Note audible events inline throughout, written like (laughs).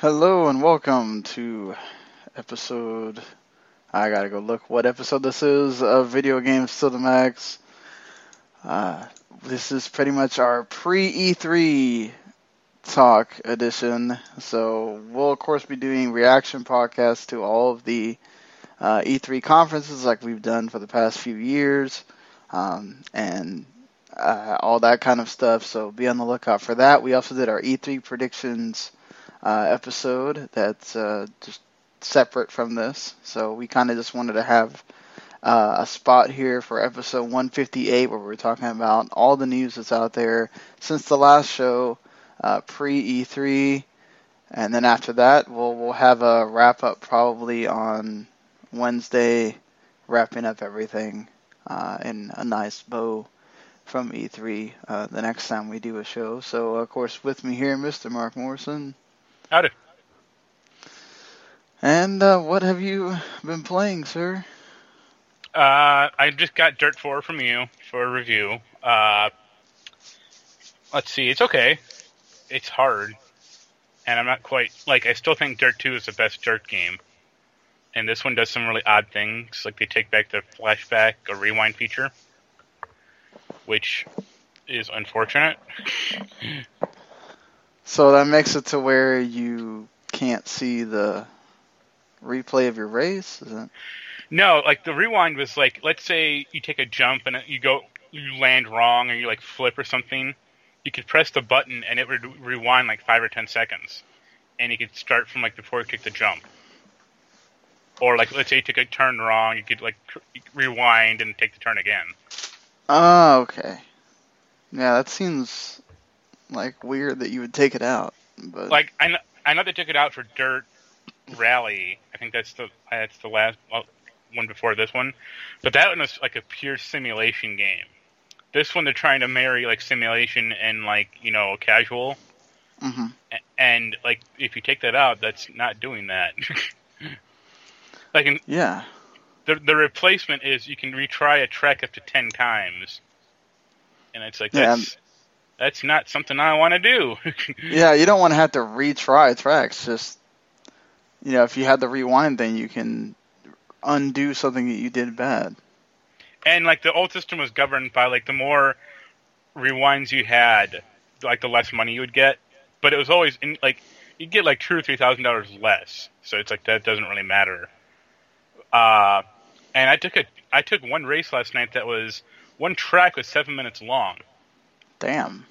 Hello and welcome to episode. I gotta go look what episode this is of Video Games to the Max. Uh, this is pretty much our pre E3 talk edition. So we'll of course be doing reaction podcasts to all of the uh, E3 conferences like we've done for the past few years, um, and uh, all that kind of stuff. So be on the lookout for that. We also did our E3 predictions uh, episode that's uh, just separate from this. So we kind of just wanted to have uh, a spot here for episode 158 where we're talking about all the news that's out there since the last show, uh, pre E3. And then after that, we'll we'll have a wrap up probably on Wednesday, wrapping up everything uh, in a nice bow from E3 uh, the next time we do a show. So, of course, with me here, Mr. Marc Morrison. Howdy. And uh, what have you been playing, sir? Uh, I just got Dirt 4 from you for a review. Uh, let's see, it's okay. It's hard. And I'm not quite, like, I still think Dirt 2 is the best Dirt game. And this one does some really odd things, like they take back the flashback or rewind feature, which is unfortunate. (laughs) So that makes it to where you can't see the replay of your race, is it? No, like the rewind was like, let's say you take a jump and you go, you land wrong or you like flip or something. You could press the button and it would rewind like five or ten seconds, and you could start from like before you kick the jump. Or like, let's say you took a turn wrong, you could like rewind and take the turn again. Oh, okay. Yeah, that seems like weird that you would take it out. But Like I know, I know they took it out for Dirt Rally. I think that's the that's the last well, one before this one, but that one was like a pure simulation game. This one they're trying to marry like simulation and like you know casual, Mhm. And like if you take that out, that's not doing that. (laughs) like in, yeah, the the replacement is you can retry a track up to ten times, and it's like Yeah, that's that's not something I want to do. (laughs) yeah, you don't want to have to retry tracks. Just you know, if you had the rewind thing, you can undo something that you did bad. and like the old system was governed by like the more rewinds you had, like the less money you would get. But it was always in like you'd get like two or three thousand dollars less. So it's like that doesn't really matter. Uh, and I took a I took one race last night that was one track was seven minutes long. Damn.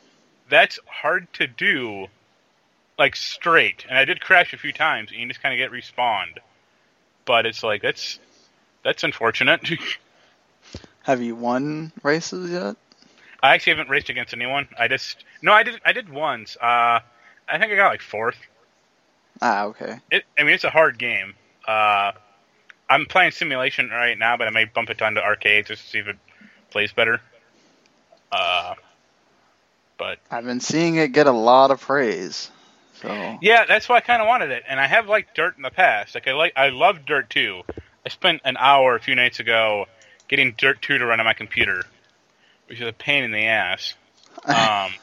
That's hard to do, like straight. And I did crash a few times, and you just kind of get respawned. But it's like that's that's unfortunate. (laughs) Have you won races yet? I actually haven't raced against anyone. I just no, I did. I did once. Uh, I think I got like fourth. Ah, okay. It, I mean, it's a hard game. Uh, I'm playing simulation right now, but I may bump it onto arcade just to see if it plays better. Uh, but I've been seeing it get a lot of praise. So yeah, that's why I kind of wanted it, and I have liked Dirt in the past. Like I like, I love Dirt 2. I spent an hour a few nights ago getting Dirt 2 to run on my computer, which is a pain in the ass. (laughs) Um,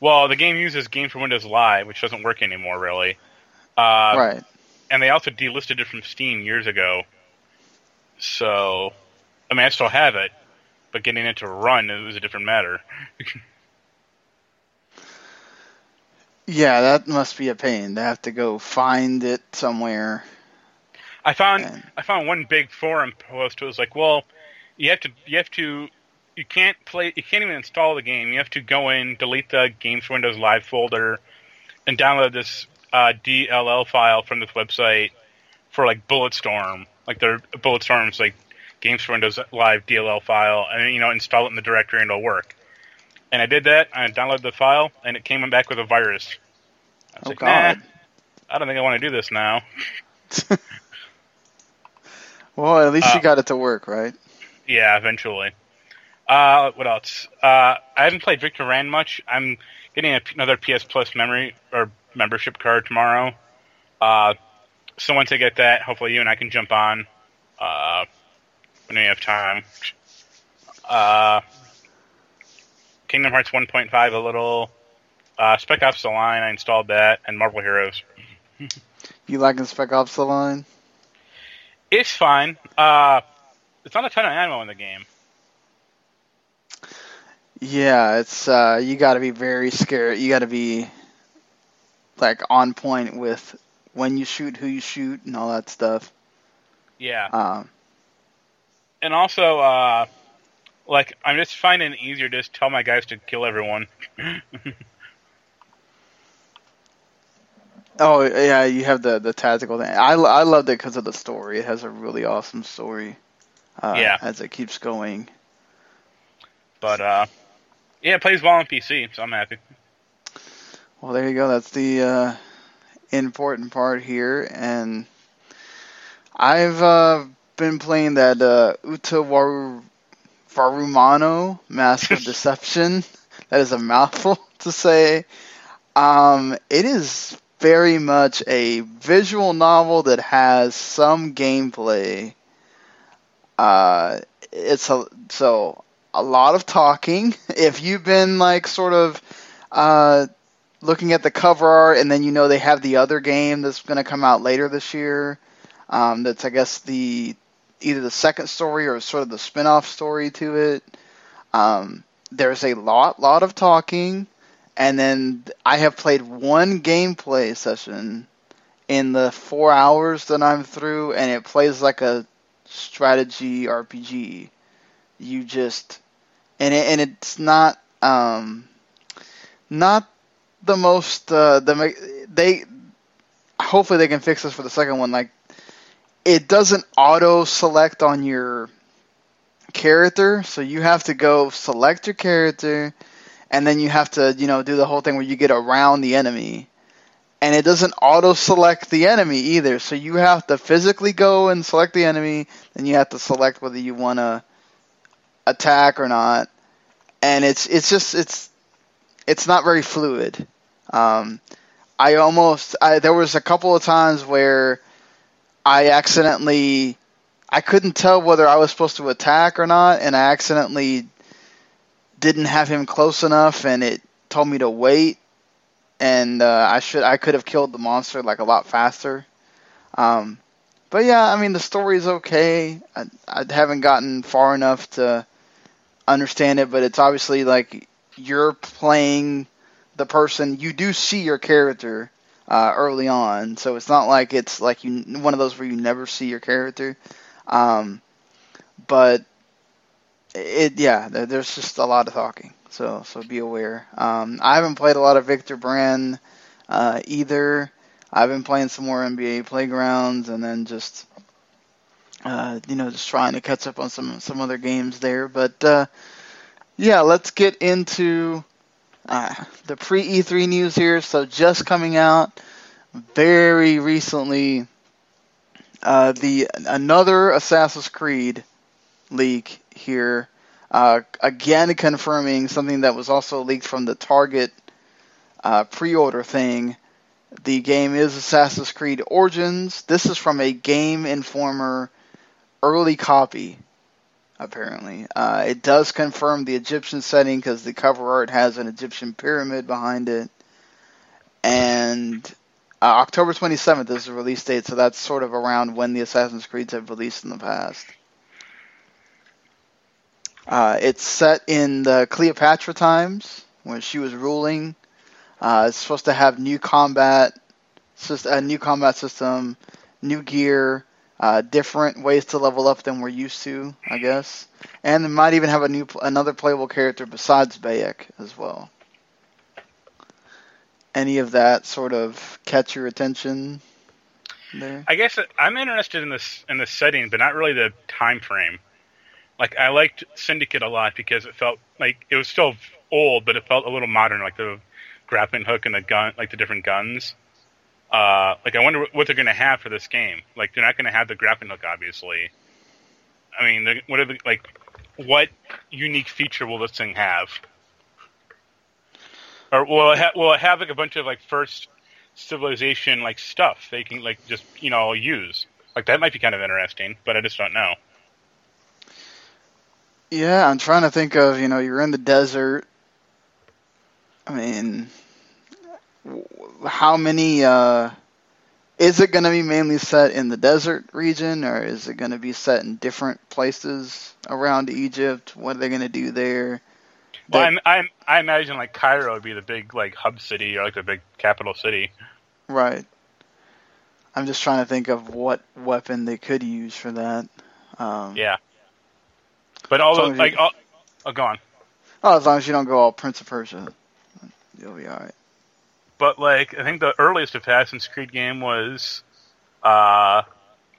well, the game uses Game for Windows Live, which doesn't work anymore, really. Uh, right. And they also delisted it from Steam years ago. So, I mean, I still have it, but getting it to run is a different matter. (laughs) Yeah, that must be a pain. They have to go find it somewhere. I found And- I found one big forum post. It was like, well, you have to you have to you can't play you can't even install the game. You have to go in, delete the Games Windows Live folder, and download this uh, DLL file from this website for like Bulletstorm, like their Bulletstorm's like Games for Windows Live DLL file, and you know install it in the directory and it'll work. And I did that. I downloaded the file, and it came back with a virus. I was Oh like, God. Nah, I don't think I want to do this now. (laughs) Well, at least you Uh, got it to work, right? Yeah, eventually. Uh, what else? Uh, I haven't played Victor Vran much. I'm getting a, another PS Plus memory or membership card tomorrow. Uh, so once I get that, hopefully you and I can jump on uh, when we have time. Uh, Kingdom Hearts 1.5 a little. Uh, Spec Ops: The Line, I installed that, and Marvel Heroes. You liking Spec Ops: The Line? It's fine. Uh, there's not a ton of ammo in the game. Yeah, it's uh, you got to be very scared. You got to be like on point with when you shoot, who you shoot, and all that stuff. Yeah. Um, and also, uh, like, I'm just finding it easier to just tell my guys to kill everyone. (laughs) oh yeah, you have the the tactical thing. I I loved it because of the story. It has a really awesome story. Uh, Yeah. As it keeps going. But, uh, yeah, it plays well on PC, so I'm happy. Well, there you go. That's the uh, important part here, and I've uh, been playing that uh, Uta Waru Varumano Mask of (laughs) Deception. That is a mouthful (laughs) to say. Um, it is very much a visual novel that has some gameplay. Uh, it's a so a lot of talking. (laughs) If you've been like sort of uh, looking at the cover art, and then you know they have the other game that's going to come out later this year. Um, that's I guess the either the second story or sort of the spin-off story to it. Um, there's a lot, lot of talking, and then I have played one gameplay session in the four hours that I'm through, and it plays like a strategy RPG. You just and it, and it's not um, not the most uh, the they hopefully they can fix this for the second one like it doesn't auto select on your character so you have to go select your character and then you have to you know do the whole thing where you get around the enemy and it doesn't auto select the enemy either so you have to physically go and select the enemy then you have to select whether you want to attack or not and it's it's just it's it's not very fluid. Um, I almost I, there was a couple of times where I accidentally I couldn't tell whether I was supposed to attack or not, and I accidentally didn't have him close enough, and it told me to wait, and uh, I should I could have killed the monster like a lot faster. Um, but yeah, I mean the story is okay. I, I haven't gotten far enough to understand it, but it's obviously like you're playing the person. You do see your character uh, early on, so it's not like it's like you one of those where you never see your character. Um, but it yeah, there, there's just a lot of talking, so so be aware. Um, I haven't played a lot of Victor Vran uh, either. I've been playing some more NBA Playgrounds, and then just uh, you know just trying to catch up on some some other games there. But uh, yeah, let's get into uh, the pre E3 news here. So just coming out very recently, uh, the another Assassin's Creed leak here. Uh, again, confirming something that was also leaked from the Target uh, pre-order thing. The game is Assassin's Creed Origins. This is from a Game Informer early copy apparently. Uh, it does confirm the Egyptian setting because the cover art has an Egyptian pyramid behind it. And uh, October 27th is the release date, so that's sort of around when the Assassin's Creeds have released in the past. Uh, it's set in the Cleopatra times when she was ruling. Uh, it's supposed to have new combat, a new combat system, new gear, uh, different ways to level up than we're used to, I guess. And might even have a new, another playable character besides Bayek as well. any of that sort of catch your attention there? I guess I'm interested in this in the setting, but not really the time frame. Like I liked Syndicate a lot because it felt like it was still old, but it felt a little modern, like the grappling hook and the gun, like the different guns. Uh, like I wonder what they're going to have for this game. Like they're not going to have the grappling hook, obviously. I mean, what are the, like what unique feature will this thing have? Or will it, ha- will it have like a bunch of like first civilization like stuff they can like just you know use? Like that might be kind of interesting, but I just don't know. Yeah, I'm trying to think of, you know, you're in the desert. I mean, how many, uh, is it going to be mainly set in the desert region or is it going to be set in different places around Egypt? What are they going to do there? Well, I'm, I'm, I imagine like Cairo would be the big like hub city or like the big capital city. Right. I'm just trying to think of what weapon they could use for that. Um, Yeah. But all So the you- like, all, oh, go on. Oh, as long as you don't go all Prince of Persia, you'll be alright. But like, I think the earliest Assassin's Creed game was, uh,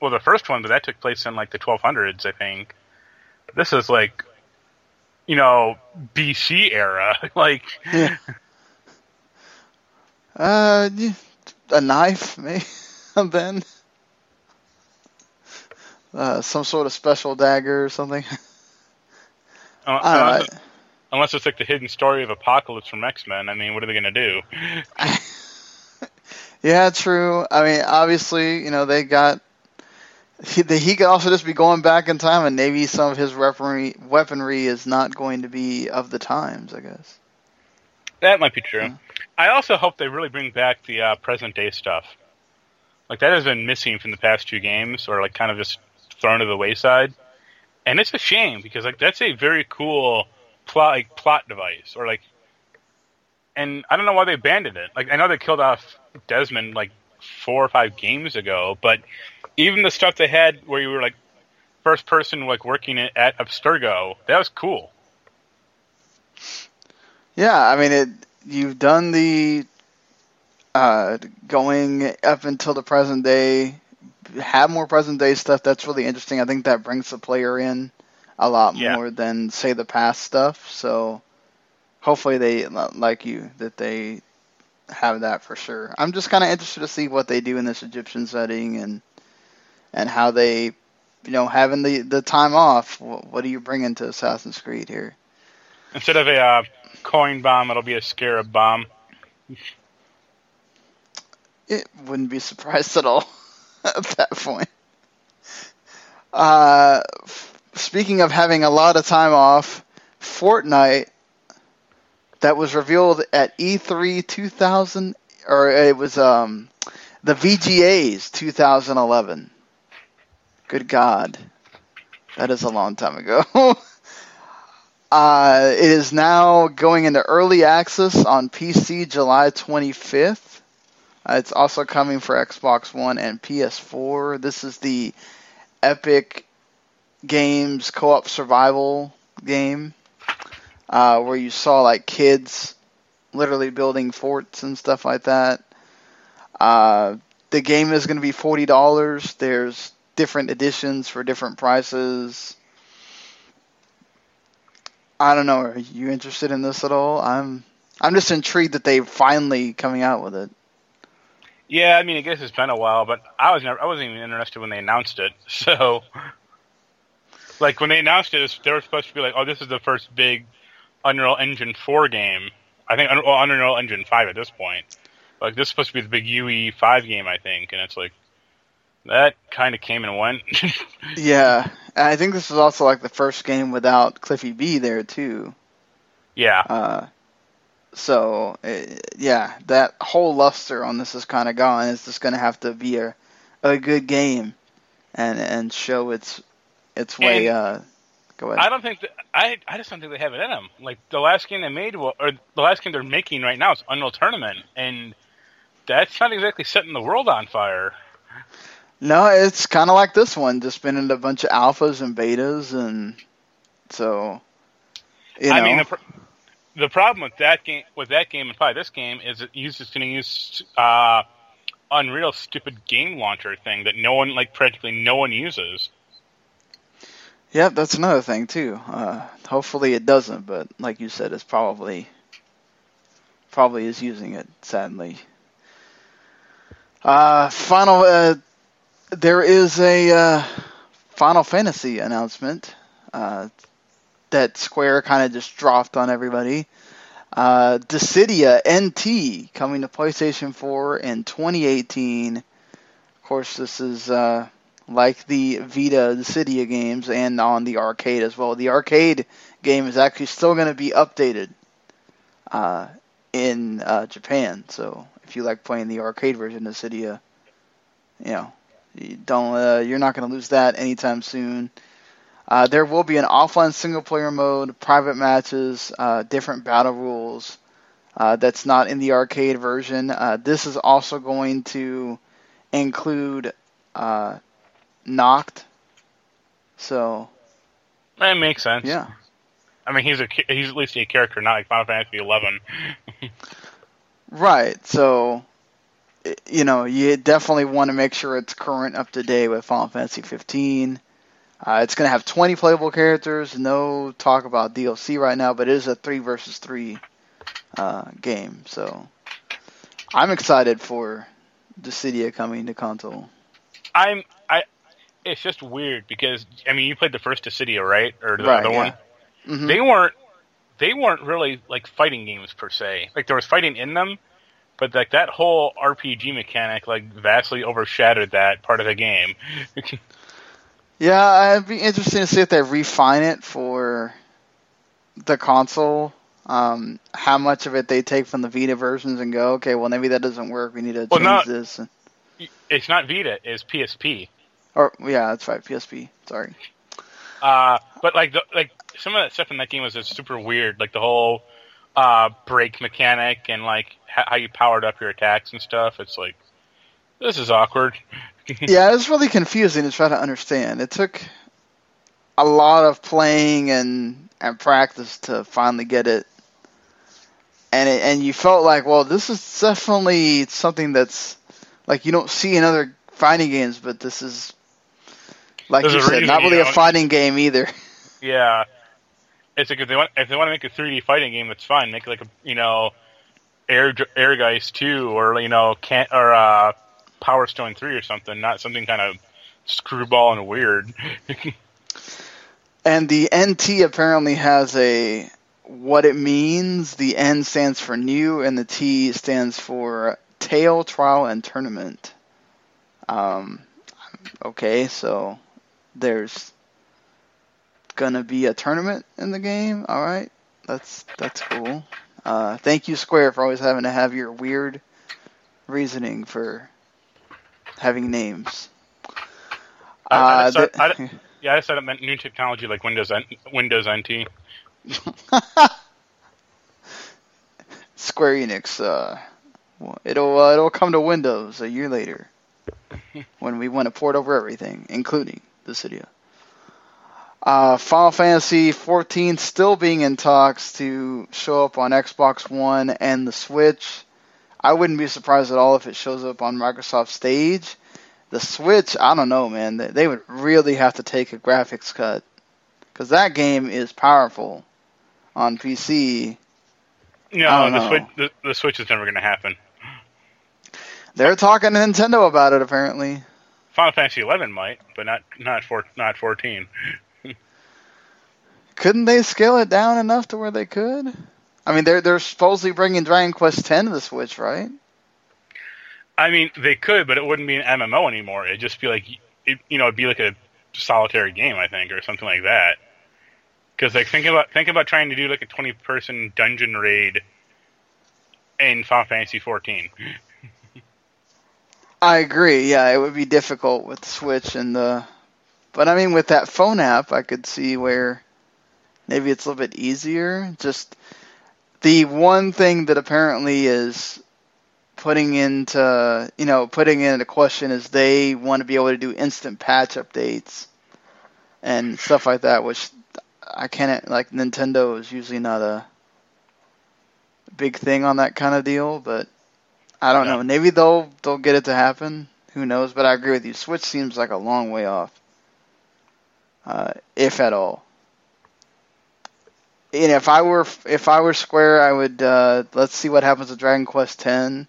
well, the first one, but that took place in like the 1200s, I think. This is like, you know, BC era. (laughs) like, Yeah. Uh, a knife, maybe. (laughs) then. Uh, some sort of special dagger or something. uh, I don't unless, unless it's like the hidden story of Apocalypse from X Men. I mean, what are they gonna do? (laughs) yeah, true. I mean, obviously, you know, they got. He, he could also just be going back in time, and maybe some of his weaponry weaponry is not going to be of the times. I guess. That might be true. Yeah. I also hope they really bring back the uh, present day stuff. Like that has been missing from the past two games, or like kind of just thrown to the wayside. And it's a shame because like that's a very cool plot like plot device, or like. And I don't know why they abandoned it. Like I know they killed off Desmond like four or five games ago, but even the stuff they had where you were like first person like working at at Abstergo, that was cool. Yeah, I mean, it. You've done the uh, going up until the present day. Have more present day stuff. That's really interesting. I think that brings the player in a lot Yeah. more than say the past stuff. So hopefully they like you that they have that for sure. I'm just kind of interested to see what they do in this Egyptian setting and and how they, you know, having the the time off. What, what are you bringing to Assassin's Creed here? Instead of a uh, coin bomb, it'll be a scarab bomb. It wouldn't be surprised at all (laughs) at that point. Uh, speaking of having a lot of time off, Fortnite that was revealed at E3 2000, or it was um the VGAs 2011. Good God, that is a long time ago. (laughs) uh, it is now going into early access on PC July 25th. Uh, it's also coming for Xbox One and PS4. This is the Epic Games co-op survival game uh, where you saw like kids literally building forts and stuff like that. Uh, the game is going to be forty dollars. There's different editions for different prices. I don't know. Are you interested in this at all? I'm I'm just intrigued that they finally coming out with it. Yeah, I mean, I guess it's been a while, but I was never, I wasn't even interested when they announced it. (laughs) So, like when they announced it, they were supposed to be like, "Oh, this is the first big Unreal Engine 4 game." I think well, Unreal Engine 5 at this point. Like this is supposed to be the big UE 5 game, I think, and it's like that kind of came and went. (laughs) Yeah, and I think this is also like the first game without Cliffy B there too. yeah, Uh, so uh, yeah, that whole luster on this is kind of gone. It's just going to have to be a a good game and and show its its way. And- uh, go ahead. I don't think that, I I just don't think they have it in them. Like the last game they made, or the last game they're making right now is Unreal Tournament, and that's not exactly setting the world on fire. No, it's kind of like this one, just been in a bunch of alphas and betas, and so you know. I mean, the, pr- the problem with that game, with that game, and probably this game, is it uses going to use uh, Unreal stupid game launcher thing that no one, like practically no one uses. Yep, that's another thing too. Uh, hopefully it doesn't, but like you said, it's probably probably is using it. Sadly. Uh, final. Uh, there is a uh, Final Fantasy announcement uh, that Square kind of just dropped on everybody. Uh, Dissidia NT coming to PlayStation 4 in 2018. Of course, this is uh, like the Vita Dissidia games and on the arcade as well. The arcade game is actually still going to be updated uh, in uh, Japan. So if you like playing the arcade version of Dissidia, you know, you don't uh, you're not going to lose that anytime soon. Uh, there will be an offline single player mode, private matches, uh, different battle rules. Uh, that's not in the arcade version. This is also going to include Noct. So. That makes sense. Yeah. I mean, he's a he's at least a character, not like Final Fantasy Eleven. (laughs) right. So, you know, you definitely want to make sure it's current, up to date with Final Fantasy 15. Uh, it's going to have 20 playable characters. No talk about DLC right now, but it is a three versus three uh, game. So I'm excited for Dissidia coming to console. I'm I. It's just weird because I mean you played the first Dissidia right or the right, other yeah. one. Mm-hmm. They weren't they weren't really like fighting games per se. Like there was fighting in them, but like that whole RPG mechanic like vastly overshadowed that part of the game. (laughs) Yeah, it'd be interesting to see if they refine it for the console. Um, how much of it they take from the Vita versions and go, okay, well maybe that doesn't work. We need to well, change not, this. It's not Vita. It's PSP. Or yeah, that's right, PSP. Sorry. Uh, but like the, like some of that stuff in that game was just super weird. Like the whole uh, break mechanic and like how you powered up your attacks and stuff. It's like this is awkward. (laughs) yeah, it was really confusing to try to understand. It took a lot of playing and and practice to finally get it. And it, and you felt like, well, this is definitely something that's like you don't see in other fighting games, but this is like There's you said, reason not you really a fighting game either. (laughs) Yeah, it's like if they want if they want to make a 3D fighting game, that's fine. Make like a you know, Air Ehrgeiz two or you know can or uh, Power Stone three or something. Not something kind of screwball and weird. (laughs) And the NT apparently has a what it means. The N stands for new, and the T stands for tail, trial, and tournament. Um, okay, so there's gonna be a tournament in the game. All right, that's that's cool. Uh, thank you, Square, for always having to have your weird reasoning for having names. I- I Uh, the- yeah, I said it meant new technology like Windows Windows NT. (laughs) Square Enix. Uh, it'll uh, it'll come to Windows a year later (laughs) when we want to port over everything, including Dissidia. Uh, Final Fantasy 14 still being in talks to show up on Xbox One and the Switch. I wouldn't be surprised at all if it shows up on Microsoft Stage. The Switch, I don't know, man. They, they would really have to take a graphics cut because that game is powerful on PC. No, the. Switch the, the Switch is never going to happen. They're talking to Nintendo about it apparently. Final Fantasy eleven might, but not not four, not fourteen. (laughs) Couldn't they scale it down enough to where they could? I mean, they're they're supposedly bringing Dragon Quest X to the Switch, right? I mean, they could, but it wouldn't be an MMO anymore. It'd just be like, it, you know, it'd be like a solitary game, I think, or something like that. Because like, think about think about trying to do like a twenty person dungeon raid in Final Fantasy fourteen. I agree. Yeah, it would be difficult with the Switch and the, but I mean, with that phone app, I could see where maybe it's a little bit easier. Just the one thing that apparently is putting into, you know, putting into question is they want to be able to do instant patch updates and stuff like that, which I can't like. Nintendo is usually not a big thing on that kind of deal, but I don't Yeah. know. Maybe they'll they'll get it to happen. Who knows? But I agree with you. Switch seems like a long way off, uh, if at all. And if I were if I were Square, I would uh, let's see what happens with Dragon Quest X,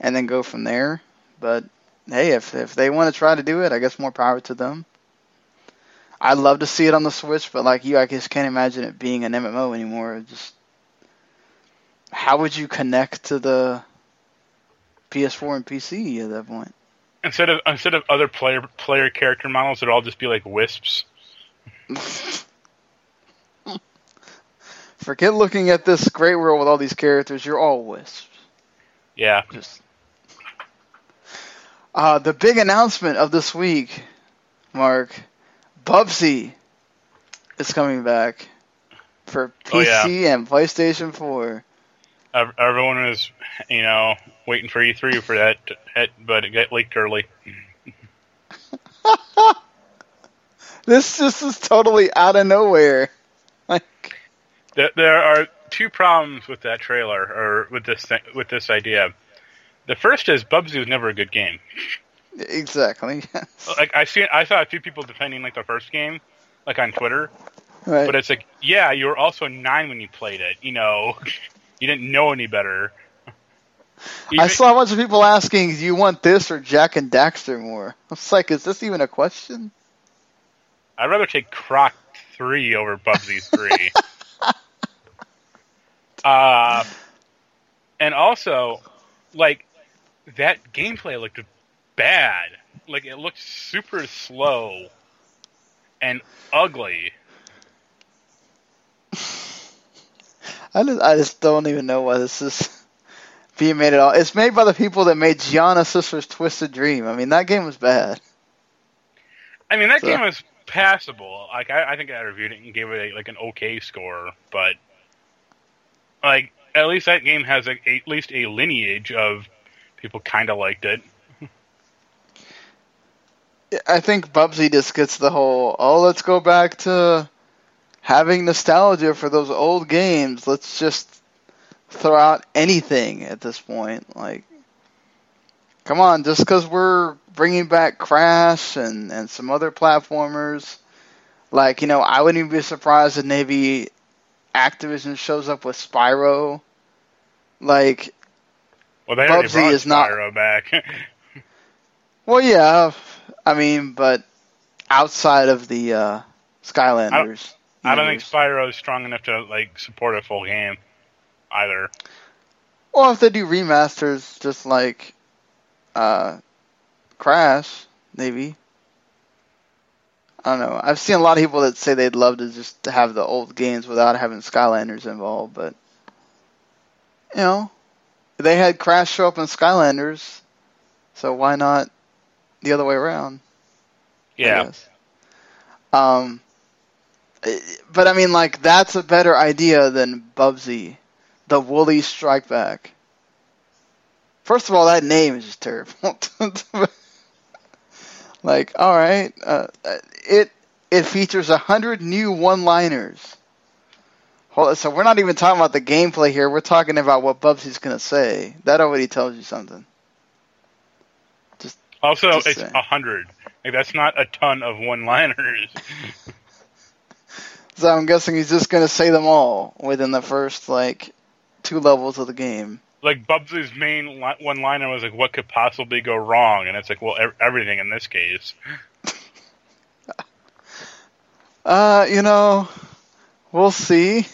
and then go from there. But hey, if if they want to try to do it, I guess more power to them. I'd love to see it on the Switch, but like you, I just can't imagine it being an MMO anymore. Just how would you connect to the PS4 and PC at that point? Instead of instead of other player player character models, it'd all just be like wisps. (laughs) Forget looking at this great world with all these characters. You're all wisps. Yeah. Just uh, the big announcement of this week, Marc, Bubsy is coming back for Oh, yeah. PC and PlayStation 4. Ev- Everyone was, you know, waiting for E3 for that, that but it got leaked early. (laughs) This just is totally out of nowhere. Like, There, there are two problems with that trailer or with this thing, with this idea. The first is Bubsy was never a good game. exactly. (laughs) yes. Like I see, I saw a few people defending like the first game, like on Twitter. Right. But it's like, yeah, you were also nine when you played it. You know, (laughs) you didn't know any better. (laughs) I saw a bunch of people asking, "Do you want this or Jak and Daxter more?" I was like, "Is this even a question?" I'd rather take Croc three over Bubsy three. (laughs) uh, and also, like that gameplay looked bad. Like it looked super slow and ugly. I just, I just don't even know why this is (laughs) being made at all. It's made by the people that made Giana Sisters Twisted Dream. I mean, that game was bad. I mean, that So- game was passable. Like I, I think I reviewed it and gave it a, like an okay score, but like at least that game has a, at least a lineage of people kind of liked it. (laughs) I think Bubsy just gets the whole, oh, let's go back to having nostalgia for those old games. Let's just throw out anything at this point. Like, come on, just because we're bringing back Crash and, and some other platformers, like, you know, I wouldn't even be surprised if maybe Activision shows up with Spyro. Like, Well, they already Bubsy brought is not- back. (laughs) well, yeah, I mean, but outside of the uh, Skylanders. I don't think. Spyro is strong enough to like support a full game either. Well, if they do remasters, just like uh, Crash, maybe. I don't know. I've seen a lot of people that say they'd love to just have the old games without having Skylanders involved, but you know, they had Crash show up in Skylanders, so why not the other way around? I Yeah, guess. Um, but I mean, like that's a better idea than Bubsy, the Woolies Strike Back. First of all, that name is just terrible. (laughs) like, all right, uh, it it features a hundred new one-liners. Hold on, So we're not even talking about the gameplay here. We're talking about what Bubsy's gonna say. That already tells you something. Just also Just it's a hundred. Like that's not a ton of one-liners. (laughs) So I'm guessing he's just gonna say them all within the first like two levels of the game. like Bubsy's main li- one-liner was like, "What could possibly go wrong?" And it's like, well, ev- everything in this case. (laughs) Uh, you know, we'll see.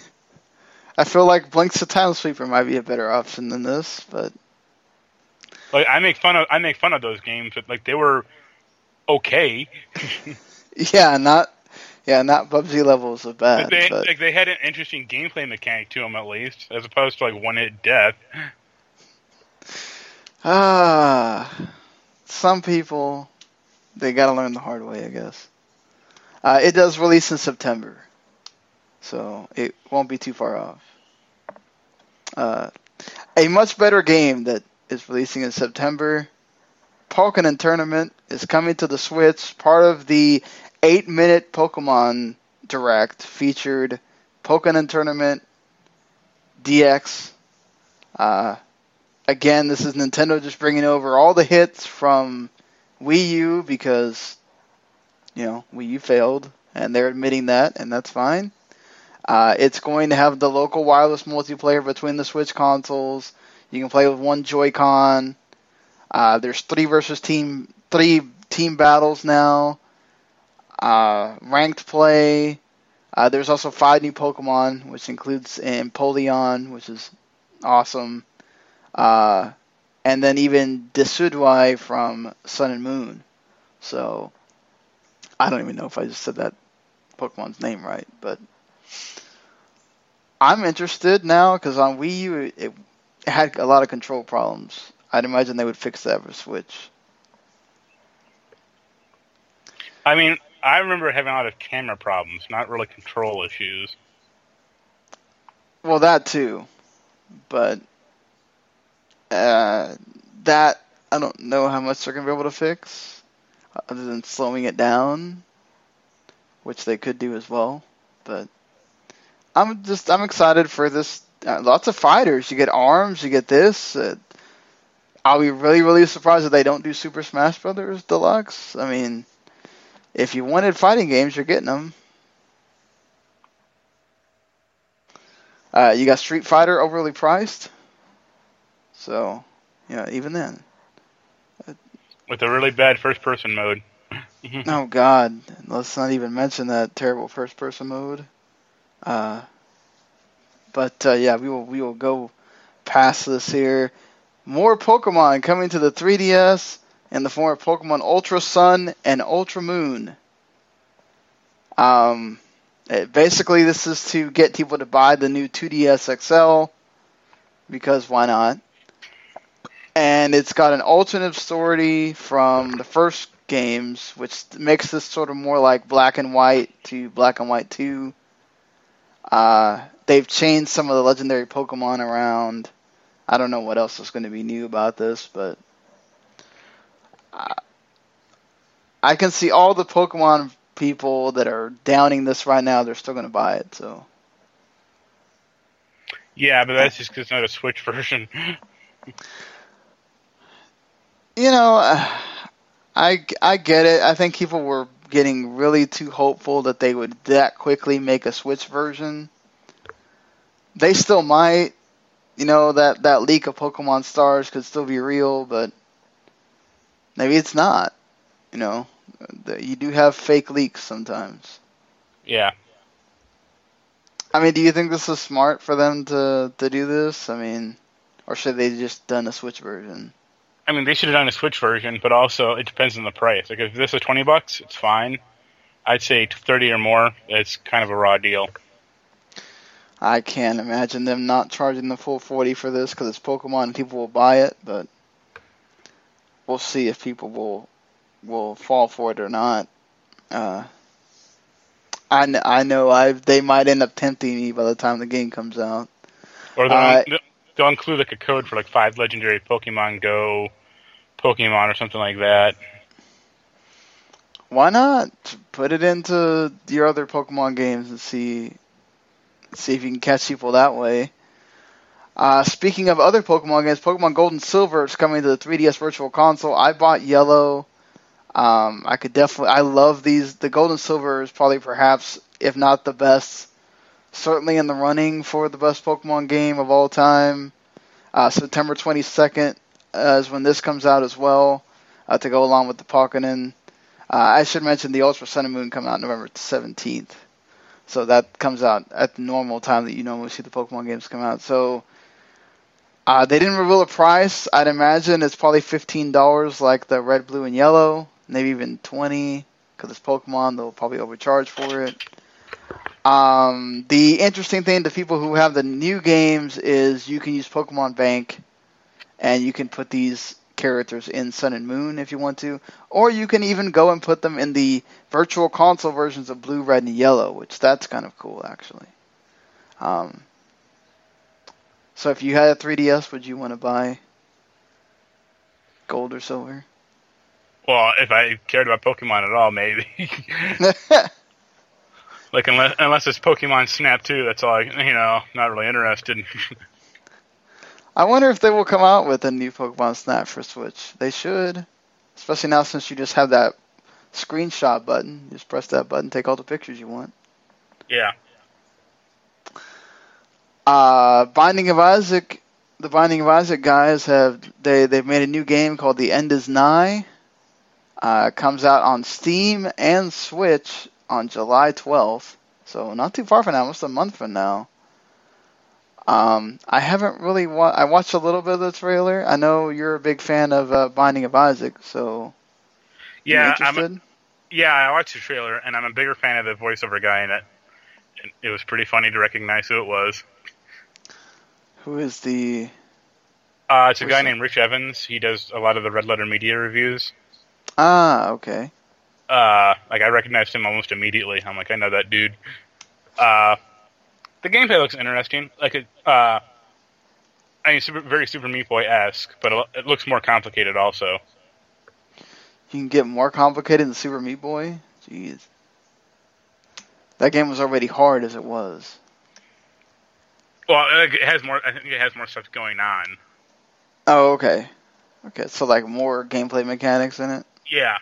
I feel like Blinx the Time Sweeper might be a better option than this, but Like I make fun of I make fun of those games, but like they were okay. (laughs) yeah, not yeah, not Bubsy levels of bad. They but like they had an interesting gameplay mechanic to them at least, as opposed to like one-hit death. ah, some people they gotta learn the hard way, I guess. Uh, it does release in September, so it won't be too far off. Uh, a much better game that is releasing in September. Pokkén Tournament is coming to the Switch. Part of the eight-minute Pokemon Direct featured Pokkén Tournament DX Uh, again, this is Nintendo just bringing over all the hits from Wii U because, you know, Wii U failed, and they're admitting that, and that's fine. Uh, it's going to have the local wireless multiplayer between the Switch consoles. You can play with one Joy-Con. Uh, there's three versus team, three team battles now. Uh, ranked play. Uh, there's also five new Pokemon, which includes Empoleon, which is awesome. Uh, and then even Decidueye from Sun and Moon. So I don't even know if I just said that Pokemon's name right, but I'm interested now because on Wii U it, it, had a lot of control problems. I'd imagine they would fix that for Switch. I mean, I remember having a lot of camera problems, not really control issues. Well, that too, but uh, that I don't know how much they're gonna be able to fix, other than slowing it down, which they could do as well. But I'm just I'm excited for this. Uh, lots of fighters. You get arms. You get this. Uh, I'll be really really surprised if they don't do Super Smash Brothers Deluxe. I mean, if you wanted fighting games, you're getting them. Uh, you got Street Fighter overly priced. So, yeah, even then. With a really bad first person mode. (laughs) oh, God. Let's not even mention that terrible first person mode. Uh, but, uh, yeah, we will, we will go past this here. More Pokemon coming to the 3DS in the form of Pokemon Ultra Sun and Ultra Moon. Um, it, basically, this is to get people to buy the new 2DS XL because why not? and it's got an alternate story from the first games, which makes this sort of more like Black and White to Black and White Two. Uh, they've changed some of the legendary Pokemon around. I don't know what else is going to be new about this, but uh, I can see all the Pokemon people that are downing this right now. They're still going to buy it. So. Yeah, but that's just because it's not a Switch (laughs) version. you know, I I get it. I think people were getting really too hopeful that they would that quickly make a Switch version. They still might. You know that that leak of Pokemon Stars could still be real, but maybe it's not. You know, you do have fake leaks sometimes. Yeah. I mean, do you think this is smart for them to to do this? I mean, or should they just done a Switch version? I mean, they should have done a Switch version, but also it depends on the price. Like if this is twenty bucks, it's fine. I'd say thirty or more. It's kind of a raw deal. I can't imagine them not charging the full forty for this because it's Pokemon and people will buy it. But we'll see if people will will fall for it or not. Uh, I, kn- I know I they might end up tempting me by the time the game comes out. Or they'll, uh, they'll include like a code for like five legendary Pokemon Go Pokemon or something like that. Why not put it into your other Pokemon games and see see if you can catch people that way? Uh, speaking of other Pokemon games, Pokemon Gold and Silver is coming to the 3DS Virtual Console. I bought Yellow. Um, I could definitely. I love these. The Gold and Silver is probably perhaps, if not the best, certainly in the running for the best Pokemon game of all time. Uh, September 22nd uh, is when this comes out as well, uh, to go along with the Pokémon. Uh, I should mention the Ultra Sun and Moon come out November 17th. So that comes out at the normal time that you normally see the Pokemon games come out. So uh, they didn't reveal a price. I'd imagine it's probably $15 like the red, blue, and yellow. Maybe even 20 because it's Pokemon. They'll probably overcharge for it. Um, the interesting thing to people who have the new games is you can use Pokemon Bank, and you can put these characters in Sun and Moon if you want to, or you can even go and put them in the virtual console versions of Blue, Red, and Yellow, which that's kind of cool actually. Um, so if you had a 3DS, would you want to buy gold or silver? Well, if I cared about Pokemon at all, maybe. (laughs) Like unless unless it's Pokemon Snap 2, that's all. I, you know, not really interested. (laughs) I wonder if they will come out with a new Pokemon Snap for Switch. They should, especially now since you just have that screenshot button. You just press that button, take all the pictures you want. Yeah. Uh, Binding of Isaac, the Binding of Isaac guys have they they've made a new game called The End Is Nigh. Uh, comes out on Steam and Switch on July 12th, so not too far from now, almost a month from now. Um, I haven't really wa- I watched a little bit of the trailer. I know you're a big fan of uh, Binding of Isaac, so Yeah, I'm interested? yeah, I watched the trailer and I'm a bigger fan of the voiceover guy in it. And It was pretty funny to recognize who it was. Who is the? Uh, it's a guy named Rich Evans. He does a lot of the Red Letter Media reviews. Ah, okay. Uh, like I recognized him almost immediately. I'm like, I know that dude. Uh, the gameplay looks interesting. Like it, uh, I mean, super, very Super Meat Boy esque, but it it looks more complicated also. You can get more complicated than Super Meat Boy. Jeez. That game was already hard as it was. Well, it has more. I think it has more stuff going on. Oh, okay. Okay, so like more gameplay mechanics in it. Yeah,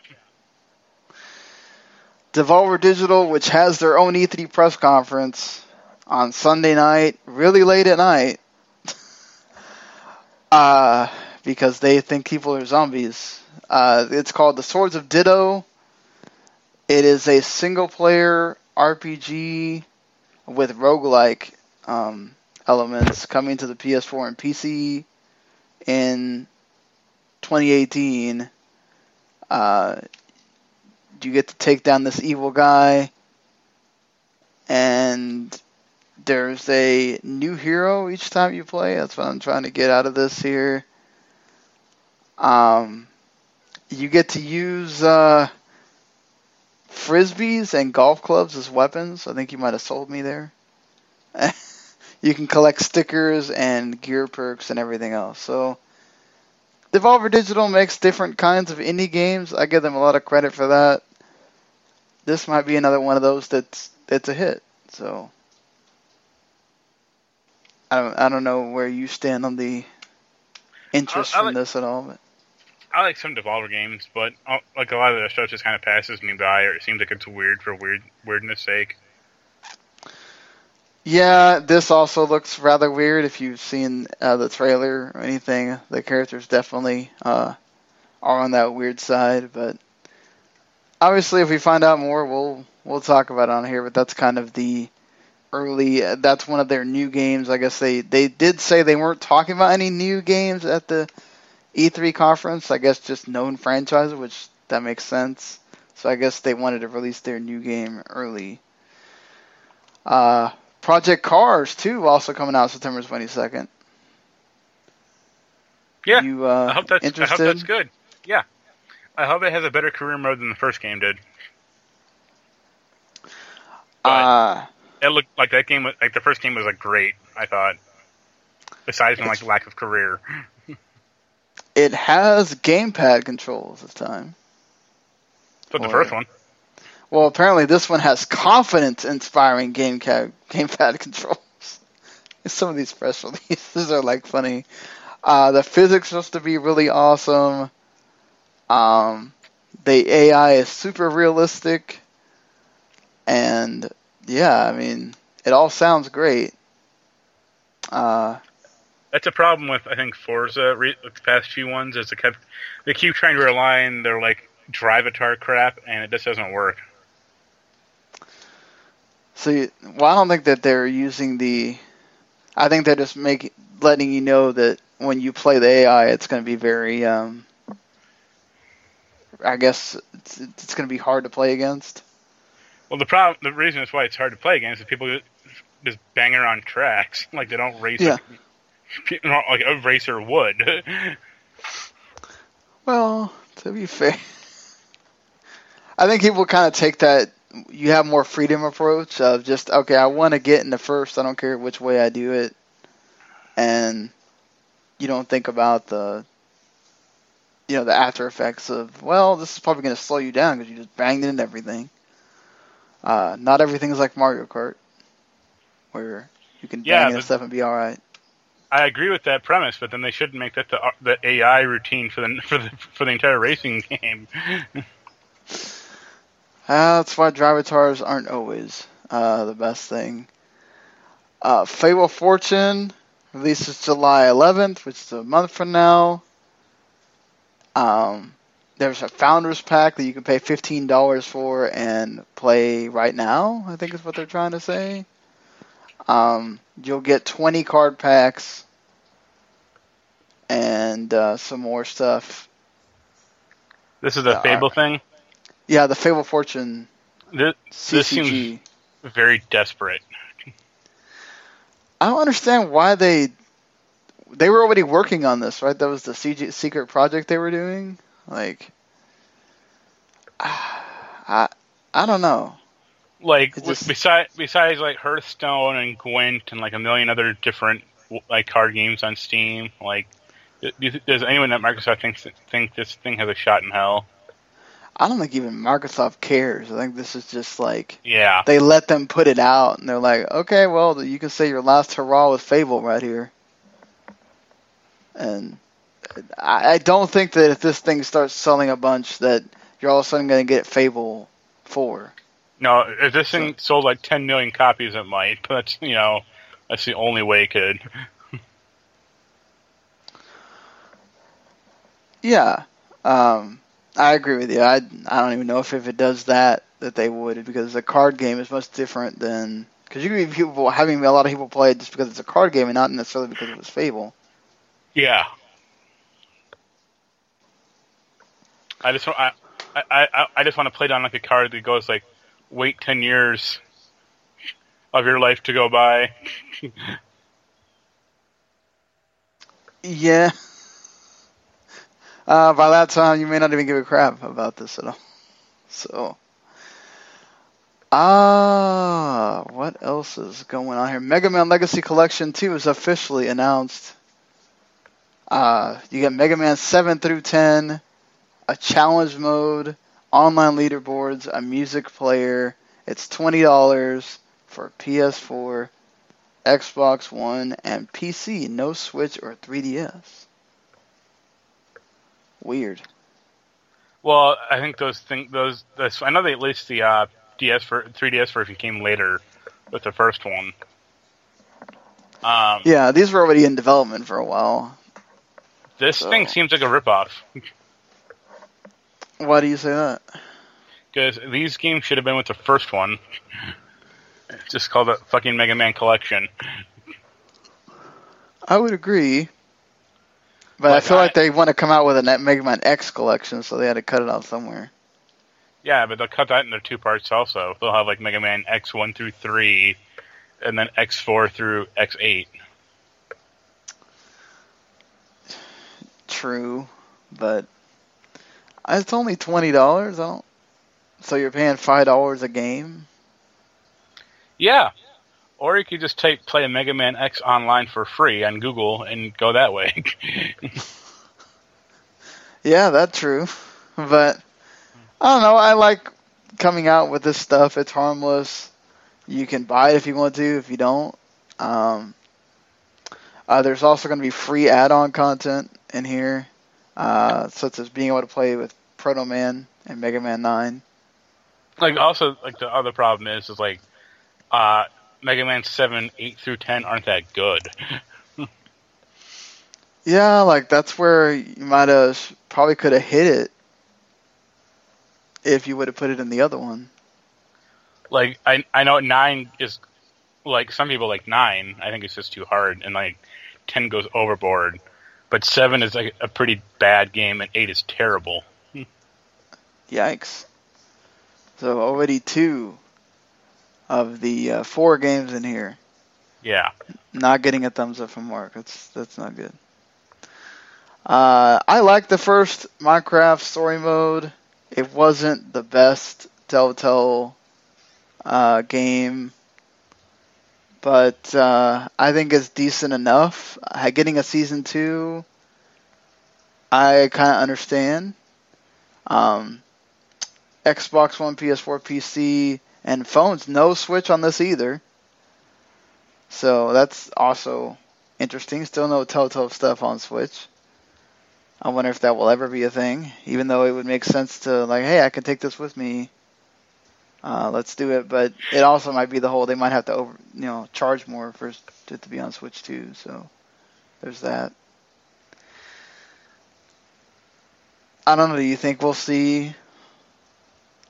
Devolver Digital, which has their own E3 press conference on Sunday night, really late at night, (laughs) uh, because they think people are zombies. Uh, it's called The Swords of Ditto. It is a single player RPG with roguelike um, elements coming to the PS4 and PC in 2018. Uh, you get to take down this evil guy, and there's a new hero each time you play. That's what I'm trying to get out of this here. Um, you get to use uh, frisbees and golf clubs as weapons. I think you might have sold me there. (laughs) you can collect stickers and gear perks and everything else. So. Devolver Digital makes different kinds of indie games. I give them a lot of credit for that. This might be another one of those that's that's a hit. So I don't I don't know where you stand on the interest I- I in like- this at all, but I like some Devolver games, but uh, like a lot of their stuff just kind of passes me by, or it seems like it's weird for weird weirdness sake. Yeah, this also looks rather weird. If you've seen uh, the trailer or anything, the characters definitely uh, are on that weird side. But obviously, if we find out more, we'll we'll talk about it on here. But that's kind of the early. uh, That's one of their new games. I guess they they did say they weren't talking about any new games at the E3 conference. I guess just known franchises, which that makes sense. So I guess they wanted to release their new game early. Uh, Project Cars 2 also coming out September 22nd. Yeah, You uh, I hope that's interested? I hope that's good. Yeah, I hope it has a better career mode than the first game did. Uh, It looked like that game was like the first game was like great. I thought, besides from like lack of career. (laughs) it has gamepad controls this time. But the Or- first one, Well, apparently this one has confidence-inspiring gamepad gamepad (laughs) controls. Some of these press (laughs) releases are like funny. Uh, the physics supposed to be really awesome. Um, the AI is super realistic, and yeah, I mean, it all sounds great. Uh, that's a problem with I think Forza re- the past few ones is they kept they keep trying to rely on their like drivatar crap, and it just doesn't work. So, well, I don't think that they're using the. I think they're just making letting you know that when you play the AI, it's going to be very. Um, I guess it's, it's going to be hard to play against. Well, the problem, the reason it's why it's hard to play against is people just- bang around tracks (laughs) like they don't race Yeah. (laughs) like, like a racer would. (laughs) Well, to be fair, I think people kind of take that you have more freedom approach of just okay, I want to get in the first. I don't care which way I do it, and you don't think about the you know the after effects of well, this is probably going to slow you down because you just banged into everything. Uh, not everything's like Mario Kart, where you can Yeah, bang into stuff and be all right. I agree with that premise, but then they shouldn't make that the the AI routine for the (laughs) for the for the entire racing (laughs) game. (laughs) Uh, that's why Drivatars aren't always uh, the best thing. Uh, Fable Fortune releases July 11th, which is a month from now. Um, there's a founders pack that you can pay $15 for and play right now. I think is what they're trying to say. Um, you'll get 20 card packs and uh, some more stuff. This is a Uh, Fable thing. Yeah, the Fable Fortune This, this seems very desperate. I don't understand why they they were already working on this, right? That was the CG, secret project they were doing. Like, (sighs) I I don't know. Like just- besides besides like Hearthstone and Gwent and like a million other different like card games on Steam, like do you th- does anyone at Microsoft think think this thing has a shot in hell? I don't think even Microsoft cares. I think this is just like Yeah, they let them put it out, and they're like, okay, well, you can say your last hurrah with Fable right here. And I, I don't think that if this thing starts selling a bunch, that you're all of a sudden going to get Fable four. no, if this thing sold like 10 million copies, it might, (laughs) but you know that's the only way it could. (laughs) Yeah, um, I agree with you. I I don't even know if if it does that that they would because a card game is much different than because you can be people having a lot of people play it just because it's a card game and not necessarily because it was Fable. Yeah. I just I, I, I just want to play down like a card that goes like wait ten years of your life to go by. (laughs) Yeah. Uh, by that time, you may not even give a crap about this at all. So, ah, what else is going on here? Mega Man Legacy Collection 2 is officially announced. Uh, you get Mega Man 7 through 10, a challenge mode, online leaderboards, a music player. It's $20 for PS4, Xbox One, and PC. No Switch or 3DS. Weird. well, I think those things, those those I know they at least the uh, DS for 3DS version came later with the first one. Um, Yeah, these were already in development for a while. this so- thing seems like a ripoff Why do you say that? because these games should have been with the first one. Just called it fucking Mega Man Collection. I would agree. But I feel I- like they want to come out with a Net Mega Man X collection, so they had to cut it out somewhere. Yeah, but they'll cut that into two parts also. They'll have like Mega Man X one through three, and then X four through X eight. True, but it's only twenty dollars. I don't. So you're paying five dollars a game. Yeah. Or you could just type play Mega Man X online for free on Google and go that way. (laughs) Yeah, that's true. But I don't know. I like coming out with this stuff. It's harmless. You can buy it if you want to. If you don't, um, uh, there's also going to be free add-on content in here, uh, such as being able to play with Proto Man and Mega Man Nine. like also like the other problem is is like uh Mega Man seven, eight through ten aren't that good. (laughs) Yeah, like that's where you might have probably could have hit it if you would have put it in the other one. Like I I know nine is like some people like nine. I think it's just too hard, and like ten goes overboard. But seven is like a pretty bad game, and eight is terrible. (laughs) Yikes. So already two of the uh, four games in here Yeah. not getting a thumbs up from Marc. That's that's not good. Uh, I like the first Minecraft story mode. It wasn't the best Telltale uh, game, but uh, I think it's decent enough. Uh, Getting a season two, I kind of understand. Um, Xbox One, PS4, PC, and phones. No Switch on this either. So that's also interesting. Still no Telltale stuff on Switch. I wonder if that will ever be a thing, even though it would make sense to like, hey, I can take this with me. Uh, let's do it, but it also might be the whole they might have to over, you know, charge more for it to be on Switch too. So there's that. I don't know. Do you think we'll see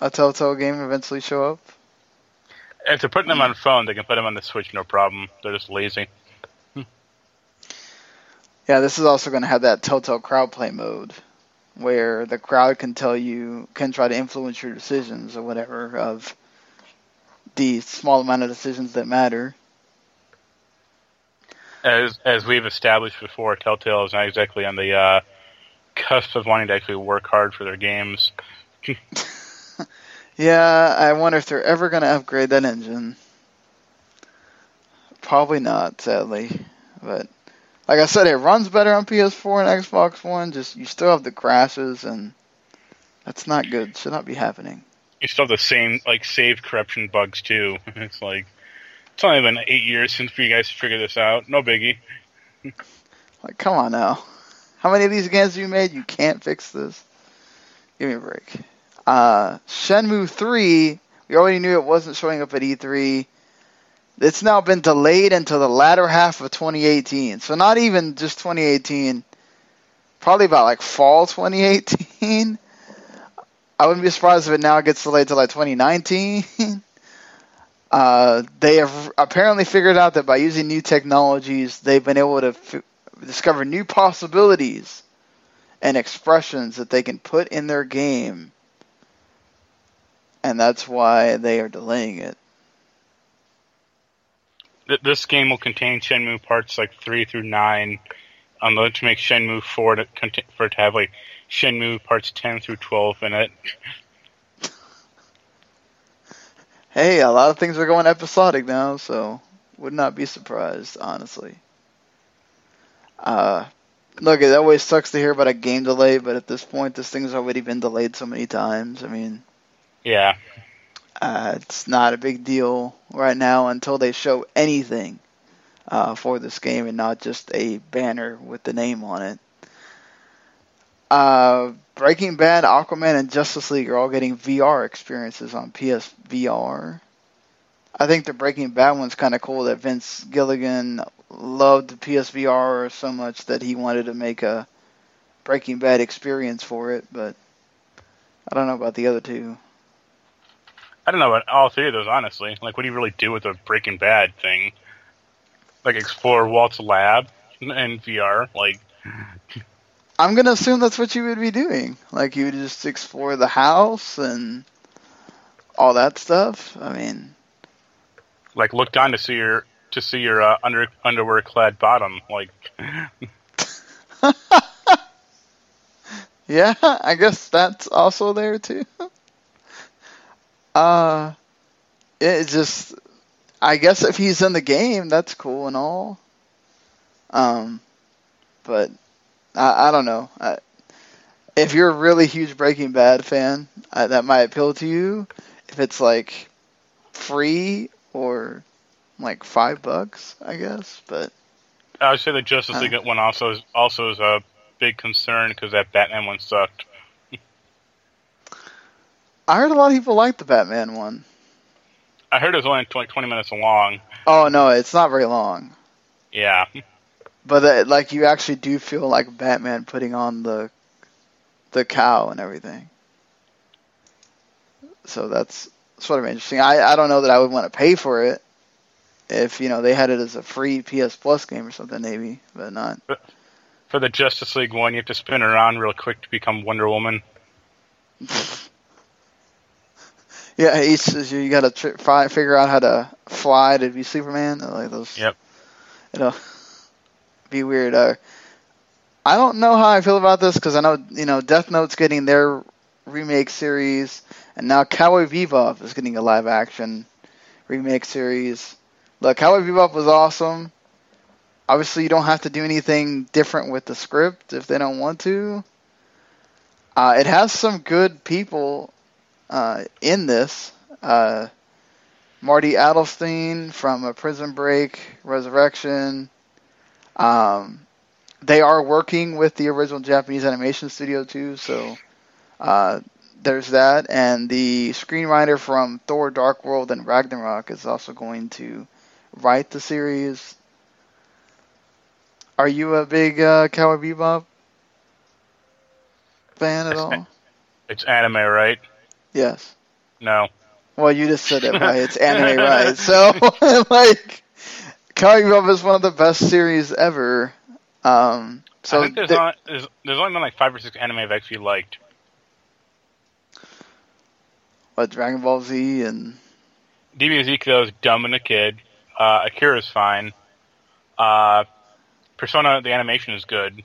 a Telltale game eventually show up? If they're putting them on phone, they can put them on the Switch, no problem. They're just lazy. Yeah, this is also going to have that Telltale crowd play mode, where the crowd can tell you, can try to influence your decisions or whatever of the small amount of decisions that matter. As as we've established before, Telltale is not exactly on the uh, cusp of wanting to actually work hard for their games. (laughs) yeah, I wonder if they're ever going to upgrade that engine. Probably not, sadly. But like I said, it runs better on PS4 and Xbox One. Just you still have the crashes, and that's not good. Should not be happening. You still have the same like save corruption bugs too. (laughs) It's like it's only been eight years since you guys figured this out. No biggie. (laughs) like, come on now. How many of these games have you made? You can't fix this. Give me a break. Uh, Shenmue 3, we already knew it wasn't showing up at E3 it's now been delayed until the latter half of 2018. So not even just 2018, probably about like fall 2018. I wouldn't be surprised if it now gets delayed to like 2019. (laughs) uh, they have apparently figured out that by using new technologies, they've been able to f- discover new possibilities and expressions that they can put in their game. And that's why they are delaying it this game will contain Shenmue parts like three through nine. I'm going to make Shenmue four to for it to have like Shenmue parts ten through twelve in it. (laughs) Hey, a lot of things are going episodic now, so would not be surprised, honestly. Uh, look, it always sucks to hear about a game delay, but at this point, this thing's already been delayed so many times. I mean, yeah, uh, it's not a big deal right now until they show anything uh, for this game and not just a banner with the name on it. Uh, Breaking Bad, Aquaman, and Justice League are all getting VR experiences on PSVR. I think the Breaking Bad one's kind of cool that Vince Gilligan loved the PSVR so much that he wanted to make a Breaking Bad experience for it, but I don't know about the other two. I don't know about all three of those, honestly. Like, what do you really do with a Breaking Bad thing? Like, explore Walt's lab in VR? Like, I'm gonna assume that's what you would be doing. Like, you would just explore the house and all that stuff. I mean, like, look down to see your to see your uh, under underwear clad bottom. Like, (laughs) yeah, I guess that's also there too. (laughs) Uh, it just, I guess if he's in the game, that's cool and all. Um, but I, I don't know. I, if you're a really huge Breaking Bad fan, I, that might appeal to you. If it's like free or like five bucks, I guess. But I would say the Justice uh, League one also is, also is a big concern because that Batman one sucked. I heard a lot of people like the Batman one. I heard it was only like 20 minutes long. Oh no, it's not very long. Yeah. But uh, like you actually do feel like Batman putting on the the cow and everything. So that's sort of interesting. I I don't know that I would want to pay for it if you know they had it as a free PS Plus game or something maybe, but not. For the Justice League one, you have to spin around real quick to become Wonder Woman. (laughs) Yeah, it's, you got to figure out how to fly to be Superman. Like those. Yep. Know, be weird. Uh, I don't know how I feel about this because I know you know Death Note's getting their remake series, and now Cowboy Bebop is getting a live action remake series. Look, Cowboy Bebop was awesome. Obviously, you don't have to do anything different with the script if they don't want to. Uh, it has some good people uh, in this. Uh, Marty Adelstein from a Prison Break, Resurrection. Um, they are working with the original Japanese animation studio too, so uh, there's that. And the screenwriter from Thor: Dark World and Ragnarok is also going to write the series. Are you a big uh, Cowboy Bebop fan at all? (laughs) It's anime, right? Yes. No. Well, you just said it right. It's (laughs) anime, right? So, (laughs) like, Cowboy Bebop is one of the best series ever. Um, so I think there's, th- not, there's, there's only been like five or six anime I've actually liked. what Dragon Ball Z and DBZ though is dumb and a kid. Uh, Akira's fine. Uh, Persona the animation is good.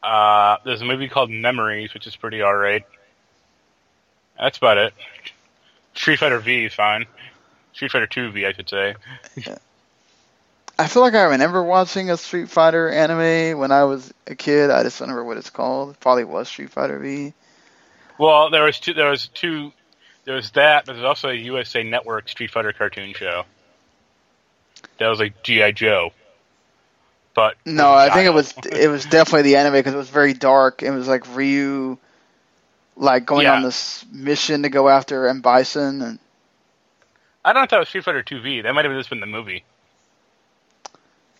Uh, there's a movie called Memories, which is pretty alright. That's about it. Street Fighter V is fine. Street Fighter 2 V, I should say. I feel like I remember watching a Street Fighter anime when I was a kid. I just don't remember what it's called. It probably was Street Fighter V. Well, there was two. There was two. There was that, but there's also a USA Network Street Fighter cartoon show. That was like GI Joe. But No, I think it was it was definitely the anime because it was very dark. It was like Ryu, like going Yeah. on this mission to go after M Bison, and I don't know if that was Street Fighter 2V. That might have just been the movie.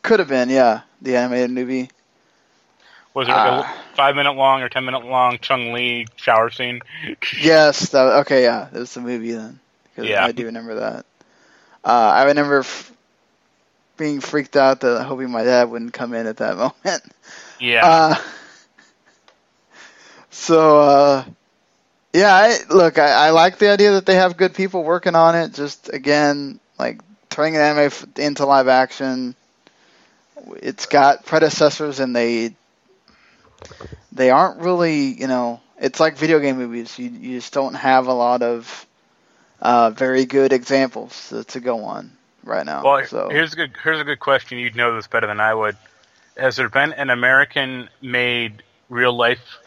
could have been yeah the animated movie. Was it like Ah. a five minute long or ten minute long Chun-Li shower scene? (laughs) Yes, that, okay, yeah, it was the movie then. Yeah. I do remember that. Uh, I remember f- being freaked out that hoping my dad wouldn't come in at that (laughs) moment. Yeah. Uh, (laughs) so, uh, yeah, I, look, I, I like the idea that they have good people working on it. Just again, like turning an anime f- into live action. It's got predecessors, and they they aren't really, you know, it's like video game movies. You you just don't have a lot of uh, very good examples to, to go on right now. well, so here's a good here's a good question. You'd know this better than I would. Has there been an American made real life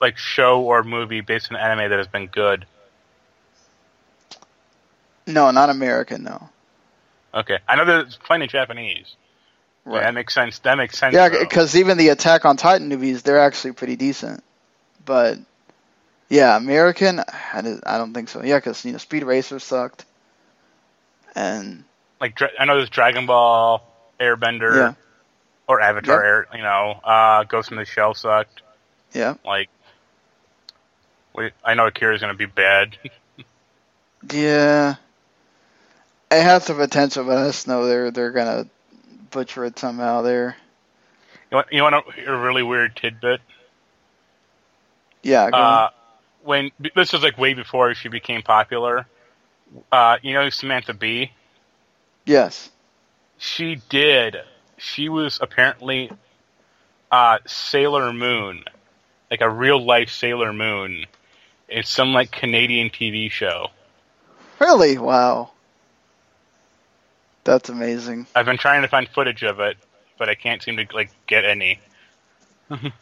like show or movie based on anime that has been good? no, not American, no. Okay, I know there's plenty of Japanese. Yeah, that makes sense. That makes sense. Yeah, because even the Attack on Titan movies, they're actually pretty decent. But yeah, American, I don't- I don't think so. Yeah, because you know Speed Racer sucked, and like I know there's Dragon Ball, Airbender, Yeah. or Avatar. Yeah. Air, you know, uh, Ghost in the Shell sucked. yeah, Like, wait, I know Akira's gonna be bad. yeah, it has the potential, but I just know they're they're gonna butcher it somehow. There, you want, you want a, a really weird tidbit? yeah. Uh, when this was like way before she became popular. Uh, you know Samantha Bee? yes, She did. She was apparently uh, Sailor Moon, like a real life Sailor Moon. It's some like Canadian TV show. really, wow, that's amazing. I've been trying to find footage of it, but I can't seem to like get any. (laughs)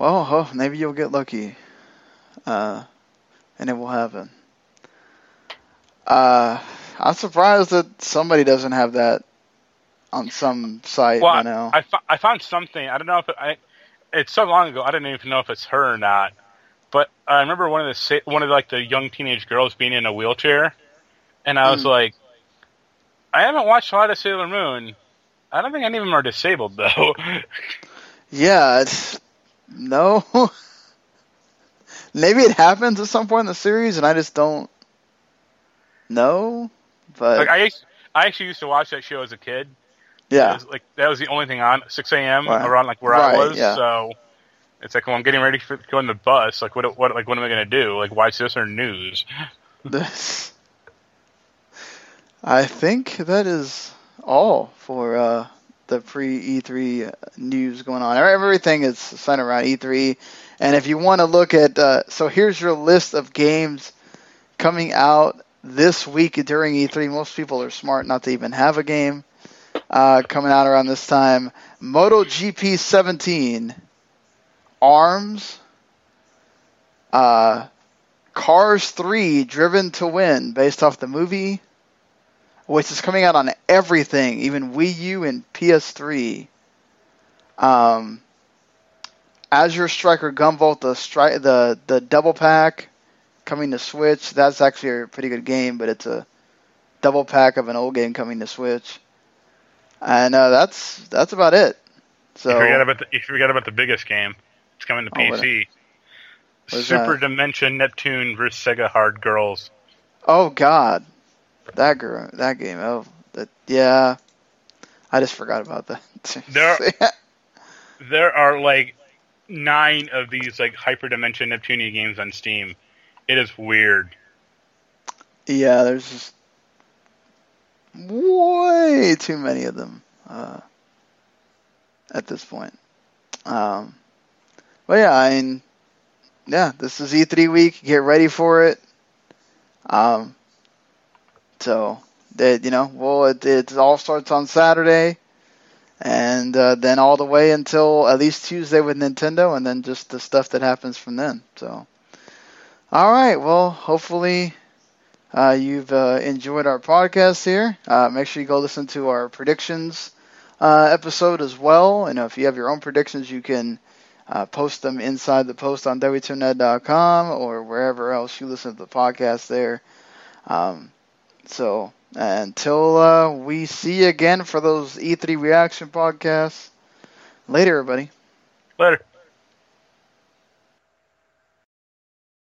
Well, oh, maybe you'll get lucky, uh, and it will happen. Uh, I'm surprised that somebody doesn't have that on some site Well, by now. I, I found something. I don't know if it, I. It's so long ago. I don't even know if it's her or not. But I remember one of the one of like the young teenage girls being in a wheelchair, and I was Hmm. like, I haven't watched a lot of Sailor Moon. I don't think any of them are disabled though. (laughs) yeah, it's no. (laughs) maybe it happens at some point in the series, and I just don't know. But like I, used- I actually used to watch that show as a kid. Yeah, was, like that was the only thing on 6 a.m. Right. around like where Right, I was. yeah. So it's like, well, I'm getting ready for to go on the bus. Like, what? What? Like, what am I gonna do? Like, watch this or news? this. (laughs) I think that is all for uh, the pre E3 news going on. Everything is centered around E3, and if you want to look at, uh, so here's your list of games coming out this week during E3. Most people are smart not to even have a game uh, coming out around this time. MotoGP 17, Arms, uh, Cars 3 Driven to Win, based off the movie. which is coming out on everything, even Wii U and PS3. Um, Azure Striker Gunvolt, the stri- the the double pack coming to Switch. That's actually a pretty good game, but it's a double pack of an old game coming to Switch. And uh, that's that's about it. So you forget about the, you forget about the biggest game. It's coming to Oh, PC. Super that? Dimension Neptune vs Sega Hard Girls. oh God, that girl, that game. Oh, that, yeah. I just forgot about that. (laughs) There- (laughs) There are like nine of these like Hyper Dimension Neptunia games on Steam. It is weird. Yeah, there's just way too many of them uh, at this point. Um, but yeah, I mean, yeah, this is E3 week. Get ready for it. Um, so that you know, well, it, it all starts on Saturday, and uh, then all the way until at least Tuesday with Nintendo, and then just the stuff that happens from then. So, all right, well, hopefully uh, you've uh, enjoyed our podcast here. Uh, make sure you go listen to our predictions uh, episode as well. And if you have your own predictions, you can uh, post them inside the post on w2net.com or wherever else you listen to the podcast there. Um, so until uh, we see you again for those E3 reaction podcasts, later, everybody. Later.